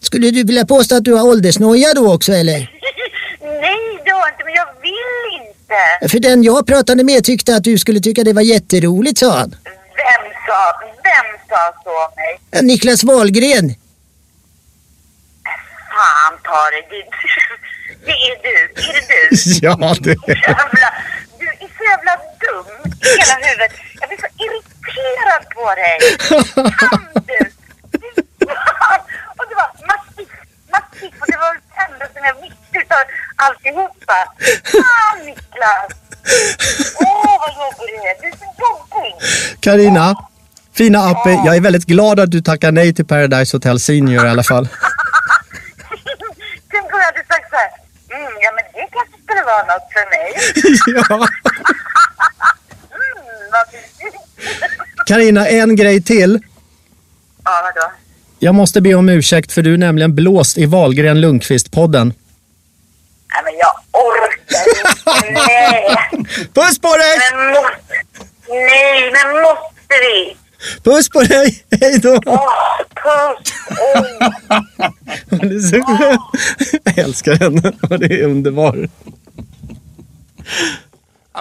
Skulle du vilja påstå att du har åldersnoja då också eller? (laughs) Nej, det har jag inte, men jag vill inte. För den jag pratade med tyckte att du skulle tycka det var jätteroligt sa han. Vem sa, vem sa så om mig? Niklas Wahlgren. Fan ta det, det, (laughs) det är du. Är det du? Ja, det Jävla, du är så jävla dum i hela huvudet. Jag blir så irriterad på dig. Kan du? (laughs) Och det var massivt, massivt och det var det enda som jag visste utav alltihopa. Fan Niklas! Åh vad jobbig du är. Du är så jobbig. Karina, fina Appe, jag är väldigt glad att du tackar nej till Paradise Hotel Senior i alla fall. (laughs) Tänk om jag hade sagt så här. Mm, ja men det kanske skulle vara något för mig. (laughs) ja. Mm. Karina, en grej till. Ja, vadå? Jag måste be om ursäkt för du är nämligen blåst i Wahlgren Lundqvist-podden. Nej men jag orkar inte. Nej. (laughs) Puss på dig! Men måste... Nej, men måste vi? Puss på dig! Hej då! Åh, puss! Åh. (laughs) Hon är så skön. Jag älskar henne. Hon är underbar.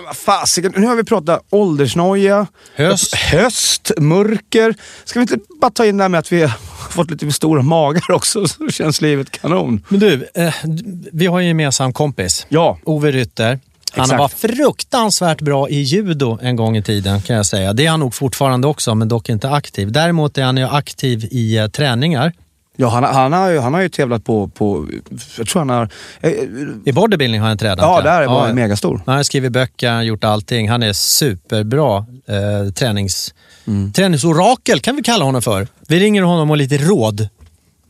Men fasiken, nu har vi pratat åldersnoja, Höst. höst, mörker. Ska vi inte bara ta in det här med att vi har fått lite stora magar också så känns livet kanon. Men du, eh, vi har ju en gemensam kompis. Ja. Ove Rytter. Han Exakt. var fruktansvärt bra i judo en gång i tiden kan jag säga. Det är han nog fortfarande också, men dock inte aktiv. Däremot är han ju aktiv i eh, träningar. Ja, han, han, har, han har ju tävlat på, på jag tror han har... Eh, I bodybuilding har han tränat. ja, där var han megastor. Han har skrivit böcker, gjort allting. Han är superbra eh, tränings, träningsorakel kan vi kalla honom för. Vi ringer honom och lite råd.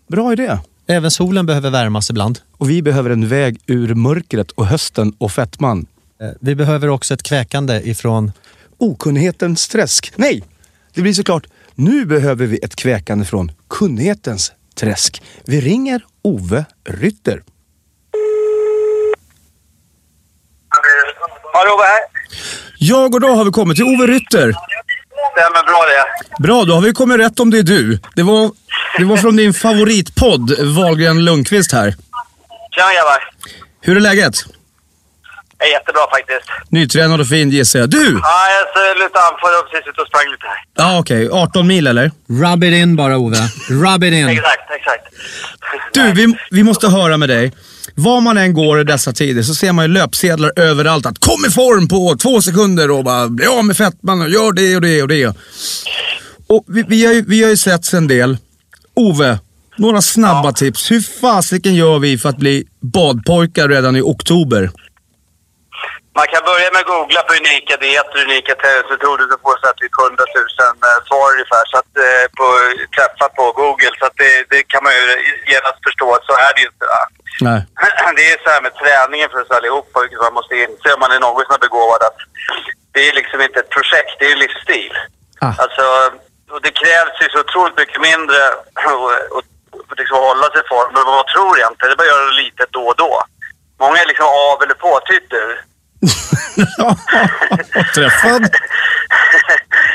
Bra idé. Även solen behöver värmas ibland. Och vi behöver en väg ur mörkret och hösten och fettman. Eh, Vi behöver också ett kväkande ifrån... Okunnighetens träsk. Nej, det blir såklart nu behöver vi ett kväkande från kunnighetens träsk. Vi ringer Ove Rytter. Hallå, vad här? Ja, god dag har vi kommit till Ove Rytter. Stämmer bra det. Bra, då har vi kommit rätt om det är du. Det var, det var från din favoritpodd, Wahlgren Lundqvist här. Tjena grabbar. Hur är läget? Är jättebra faktiskt. Nytränad och fin gissar jag. Du! Ja, jag lutade anfall och precis ute och sprang lite här. Ja, okej. 18 mil eller? Rub it in bara Ove. Rub it in. Exakt, exakt. (laughs) Du, vi, vi måste höra med dig. Var man än går i dessa tider så ser man ju löpsedlar överallt att kom i form på två sekunder och bara bli av med fettman och gör det och det och det. Och vi, vi, har, ju, vi har ju sett en del. Ove, några snabba tips. Hur fasiken gör vi för att bli badpojkar redan i oktober? Man kan börja med att googla på unika dieter, unika träningsmetoder så får så det är 100 000 eh, svar ungefär. Så att, eh, på, träffat på Google. Så att det, det kan man ju genast förstå att så är det ju inte. Va? Nej. (clears throat) Det är så här med träningen för oss allihopa, vilket man måste inse om man är något som är begåvad. Att det är liksom inte ett projekt, det är en livsstil. Ah. Alltså, och det krävs ju så otroligt mycket mindre att liksom hålla sig i form. Men vad man tror egentligen, det är bara att göra det lite då och då. Många är liksom av eller på-tytter. Träffad. Och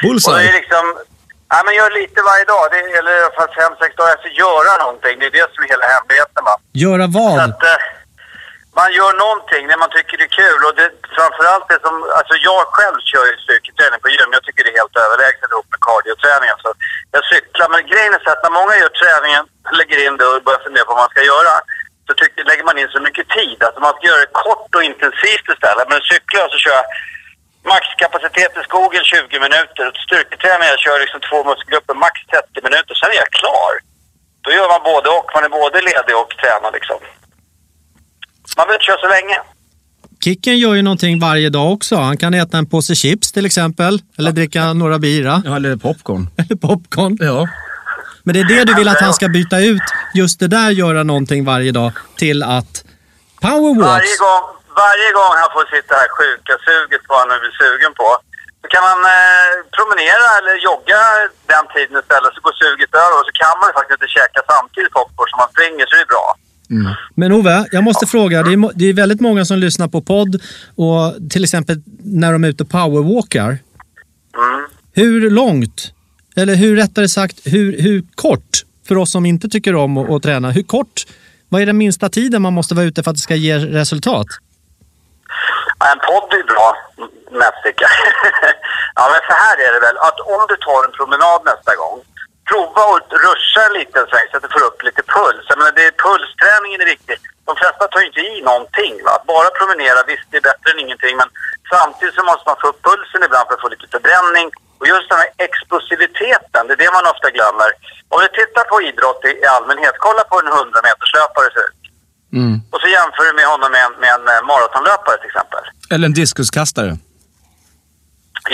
det Bullseye. är liksom, ja men gör lite varje dag, det, eller i alla fall fem, sex dagar, alltså göra någonting. Det är det som är hela hemligheten va. Göra vad? att eh, man gör någonting när man tycker det är kul. Och det, framförallt det som, alltså jag själv kör ju styrketräning på gym. Jag tycker det är helt överlägset ihop med cardioträningen. Så jag cyklar. Men grejen är så att när många gör träningen, lägger in det och börjar fundera på vad man ska göra. Så tycker, lägger man in så mycket tid. Alltså man ska göra det kort och intensivt istället. Men cyklar jag så kör jag maxkapacitet i skogen 20 minuter. Styrketräning jag kör liksom två muskelgrupper max 30 minuter. Sen är jag klar. Då gör man både och. Man är både ledig och tränar liksom. Man behöver inte köra så länge. Kicken gör ju någonting varje dag också. Han kan äta en påse chips till exempel. Eller dricka några bira. Ja, eller popcorn. Eller popcorn. Ja. Men det är det du vill att han ska byta ut, just det där göra någonting varje dag, till att powerwalks. Varje gång, varje gång han får sitt det här sjuka suget på vad han nu blir sugen på. Så kan man eh, promenera eller jogga den tiden istället så går suget över och så kan man ju faktiskt inte käka samtidigt popcorn som man springer så det är bra. Men Ove, jag måste fråga. Det är, det är väldigt många som lyssnar på podd och till exempel när de är ute och powerwalkar. Mm. Hur långt, eller hur rättare sagt, hur, hur kort, för oss som inte tycker om att, att träna, hur kort, vad är den minsta tiden man måste vara ute för att det ska ge resultat? Ja, en podd är bra, mest tycker jag. (laughs) ja, men så här är det väl, att om du tar en promenad nästa gång, prova att ruscha en liten sväng så att du får upp lite puls. Jag menar, det är, pulsträningen är viktig. De flesta tar ju inte i någonting. Va? Att bara promenera, visst det är bättre än ingenting, men samtidigt så måste man få upp pulsen ibland för att få lite förbränning. Och just den här explosiviteten, det är det man ofta glömmer. Om du tittar på idrott i, allmänhet, kolla på en 100 meterslöpare ser ut. Mm. Och så jämför du med honom med en, med en eh, maratonlöpare till exempel. Eller en diskuskastare.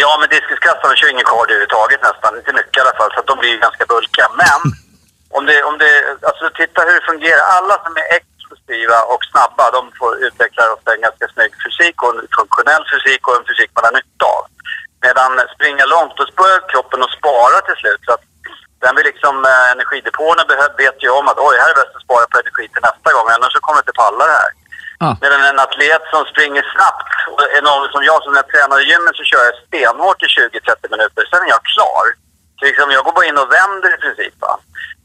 Ja, men diskuskastarna kör ingen cardio överhuvudtaget nästan. Inte mycket i alla fall, så att de blir ganska bulkiga. Men (laughs) om det, om det, alltså titta hur det fungerar. Alla som är explosiva och snabba, de får utveckla ofta en ganska snygg fysik och en funktionell fysik och en fysik man har nytta av. Medan springa långt, då börjar kroppen att spara till slut. Så att den vill liksom, eh, energidepåerna vet ju om att oj, här är bäst att spara på energi till nästa gång, annars så kommer det inte palla det här. Ah. Medan en atlet som springer snabbt, och är någon som jag som när jag tränar i gymmet så kör jag stenhårt i 20-30 minuter, sen är jag klar. Så liksom, jag går bara in och vänder i princip. Va?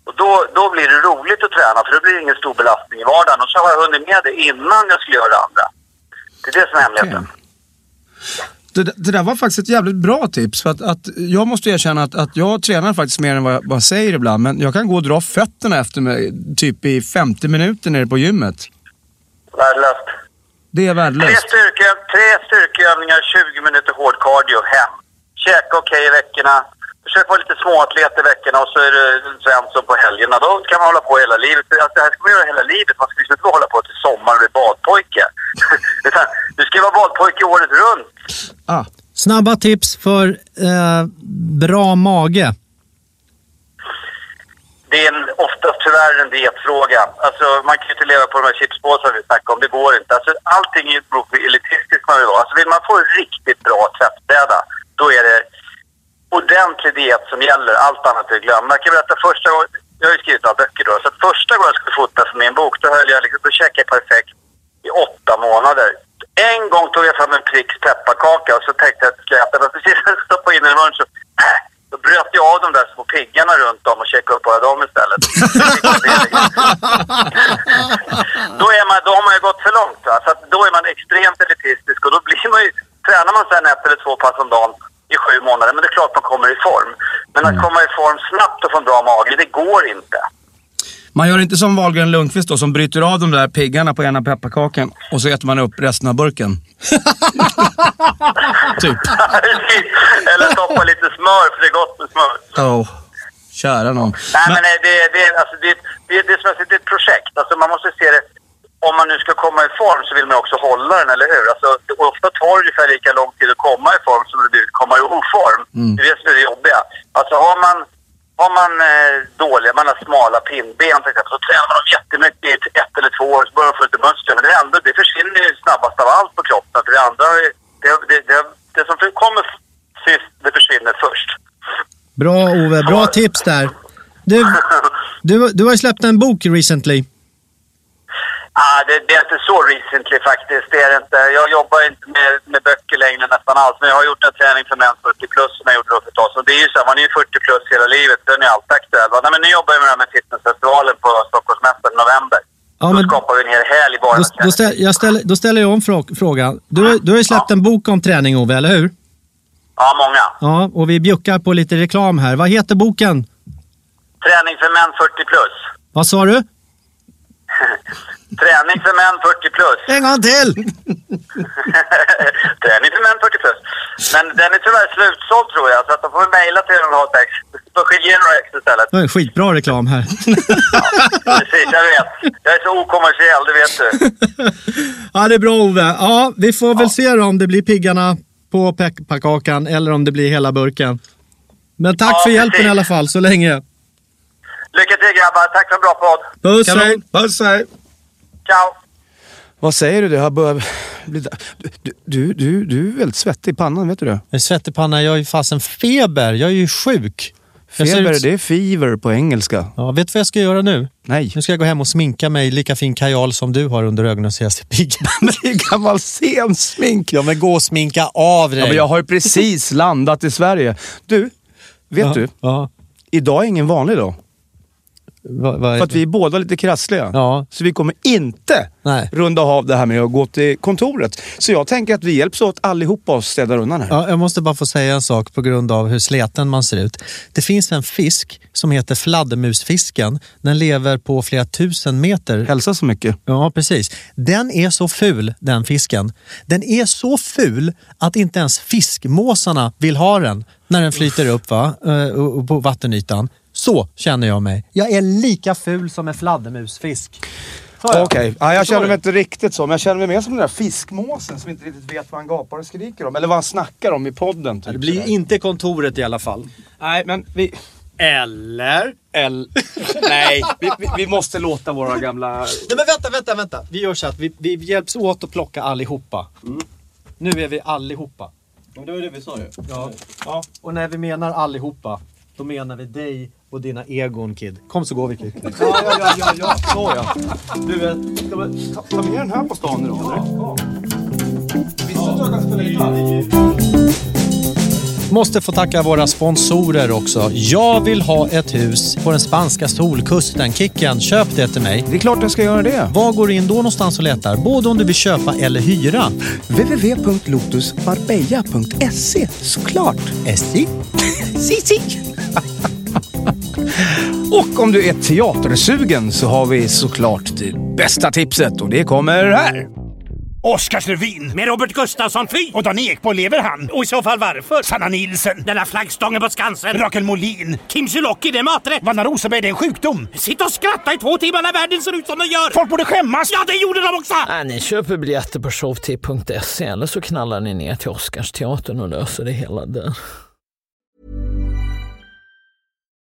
Och då, då blir det roligt att träna, för det blir ingen stor belastning i vardagen. Och så har jag hunnit med det innan jag skulle göra det andra. Det är det som är hemligheten. Det, det där var faktiskt ett jävligt bra tips. För att, att jag måste erkänna att, att jag tränar faktiskt mer än vad jag, vad jag säger ibland. Men jag kan gå och dra fötterna efter mig typ i 50 minuter nere på gymmet. Värdelöst. Det är Tre, värdelöst. styrke, tre styrkeövningar, 20 minuter hård cardio, hem. Käka okej i veckorna. Försök vara lite småatlet i veckorna och så är det Svensson på helgerna. Då kan man hålla på hela livet. Alltså, det här ska man göra hela livet. Man ska liksom inte hålla på till sommaren och bli badpojke. (laughs) Utan du ska vara badpojke året runt. Snabba tips för eh, bra mage. Det är en, oftast tyvärr en dietfråga. Alltså, man kan ju inte leva på de här chipspåsarna vi snackade om. Det går inte. Alltså, allting beror på hur elitistisk man vill vara. Alltså, vill man få en riktigt bra tvättbräda, då är det ordentlig diet som gäller. Allt annat är glömt. Jag kan berätta första gången, jag har ju skrivit några böcker då, så att första gången jag skulle fota för min bok, då höll jag liksom, då käkade jag perfekt i åtta månader. En gång tog jag fram en Prix pepparkaka och så tänkte jag att jag skulle äta, men precis när jag stoppade in den i munnen (clears throat) så, då bröt jag av de där små piggarna runt om och käkade upp bara dem istället. (laughs) då, är man, då har man ju gått för långt. Va? Så då är man extremt elitistisk och då blir man ju, tränar man sen ett eller två pass om dagen i sju månader, men det är klart man kommer i form. Men att komma i form snabbt och få en bra mage, det går inte. Man gör inte som Wahlgren Lundqvist då, som bryter av de där piggarna på ena pepparkakan och så äter man upp resten av burken. (laughs) typ. (laughs) eller stoppa lite smör, för det är gott med smör. Oh. Kära någon. Nej, men eh, det, det, alltså, det, det, det är som säger, det är ett projekt. Alltså, man måste se det, om man nu ska komma i form så vill man också hålla den, eller hur? Alltså, ofta tar det ungefär lika lång tid att komma i form som det vill komma i oform. Mm. Det är det som är det jobbiga. Alltså har man, har man eh, dåliga, man har smala pinnben till exempel, så tränar man dem jättemycket i ett- eller två år så börjar de få lite muskler. Men det, ändå, det försvinner ju snabbast av allt på kroppen. Det andra, det, det, det, det som kommer sist, det försvinner först. Bra Ove, bra tips där. Du, du, du har ju släppt en bok recently. Ah, det, det är inte så recently faktiskt. Det är inte. Jag jobbar inte med, med böcker längre nästan alls. Men jag har gjort en träning för män 40 plus som jag gjorde då för ett tag sedan. Det är ju så, här, man är ju 40 plus hela livet. Den är alltid aktuell. Va? Nej, men nu jobbar jag med det här med fitnessfestivalen på Stockholmsmässan i november. Ja, Då men skapar vi en hel helg bara. då, då, ställ, jag ställer, då ställer jag om frå- frågan. Du, har- du har ju släppt en bok om träning Ove, eller hur? Ja, många. Ja, och vi bjuckar på lite reklam här. Vad heter boken? Träning för män 40 plus. Vad sa du? (laughs) Träning för män 40 plus. En gång till! (laughs) Träning för män 40 plus. Men den är tyvärr slutsåld tror jag. Så att de får mejla till den och ha ett ex. De får ge några ex istället. Det var en skitbra reklam här. (laughs) Precis, jag vet. Jag är så okommersiell, det vet du. Ja, det är bra Ove. Ja, vi får väl se då om det blir piggarna på pepparkakan eller om det blir hela burken. Men tack Ja, för hjälpen precis. i alla fall, så länge. Lycka till grabbar. Tack för en bra podd. Puss, hej. Puss, hej. Ciao. Vad säger du? Det har börjat bli... Du, du, du, du är väldigt svettig i pannan, vet du det? Jag är svettig i pannan, jag har ju fasen feber. Jag är ju sjuk. Feber, ut- det är fever på engelska. Ja, vet du vad jag ska göra nu? Nej. Nu ska jag gå hem och sminka mig lika fin kajal som du har under ögonen så jag ser pigg. (laughs) Men det är gammal scensmink. Ja, men gå och sminka av dig. Ja, men jag har ju precis landat i Sverige. Du, vet Ja, du? Ja. Idag är ingen vanlig dag. Va, va, För att vi är båda lite krassliga. Ja. Så vi kommer inte Nej. runda av det här med att gå till kontoret. Så jag tänker att vi hjälps åt allihopa och städar undan här. Ja, jag måste bara få säga en sak på grund av hur sleten man ser ut. Det finns en fisk som heter fladdermusfisken. Den lever på flera tusen meter. Hälsa så mycket. Ja, precis. Den är så ful, den fisken. Den är så ful att inte ens fiskmåsarna vill ha den när den flyter upp va? eh, på vattenytan. Så känner jag mig. Jag är lika ful som en fladdermusfisk. Okej, ja, jag känner mig inte riktigt så. Men jag känner mig mer som den där fiskmåsen som inte riktigt vet vad han gapar och skriker om. Eller vad han snackar om i podden. Typ, Det blir ju inte kontoret i alla fall. Nej, men vi... Eller? L... Nej, vi, vi, vi måste låta våra gamla... Nej men vänta, vänta, vänta. Vi gör så att vi, vi hjälps åt att plocka allihopa. Nu är vi allihopa. Men det var det vi sa ju. Ja. ja. Och när vi menar allihopa, då menar vi dig och dina egon kid. Kom så går vi kid. Ja, ja, ja, ja, ja, så ja. Du, eh, ska vi ta, ta med den här på stan idag eller? Visste du att jag kan spela gitarr? Måste få tacka våra sponsorer också. Jag vill ha ett hus på den spanska solkusten. Kicken, köp det till mig. Det är klart jag ska göra det. Var går du in då någonstans och letar? Både om du vill köpa eller hyra. www.lotusmarbella.se såklart. SJ? (laughs) si, si. (laughs) Och om du är teatersugen så har vi såklart det bästa tipset och det kommer här. Oscarsrevyn med Robert Gustafsson, fy! Och Dan Ekborg, lever han? Och i så fall varför? Sanna Nilsson, den där flaggstången på Skansen. Rakel Molin, Kim Sulocki, det är maträtt. Vanna Rosenberg, det är en sjukdom. Sitta och skratta i två timmar när världen ser ut som den gör. Folk borde skämmas. Ja, det gjorde de också! Nej, ni köper biljetter på showtip.se eller så knallar ni ner till Oscarsteatern och löser det hela där.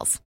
details.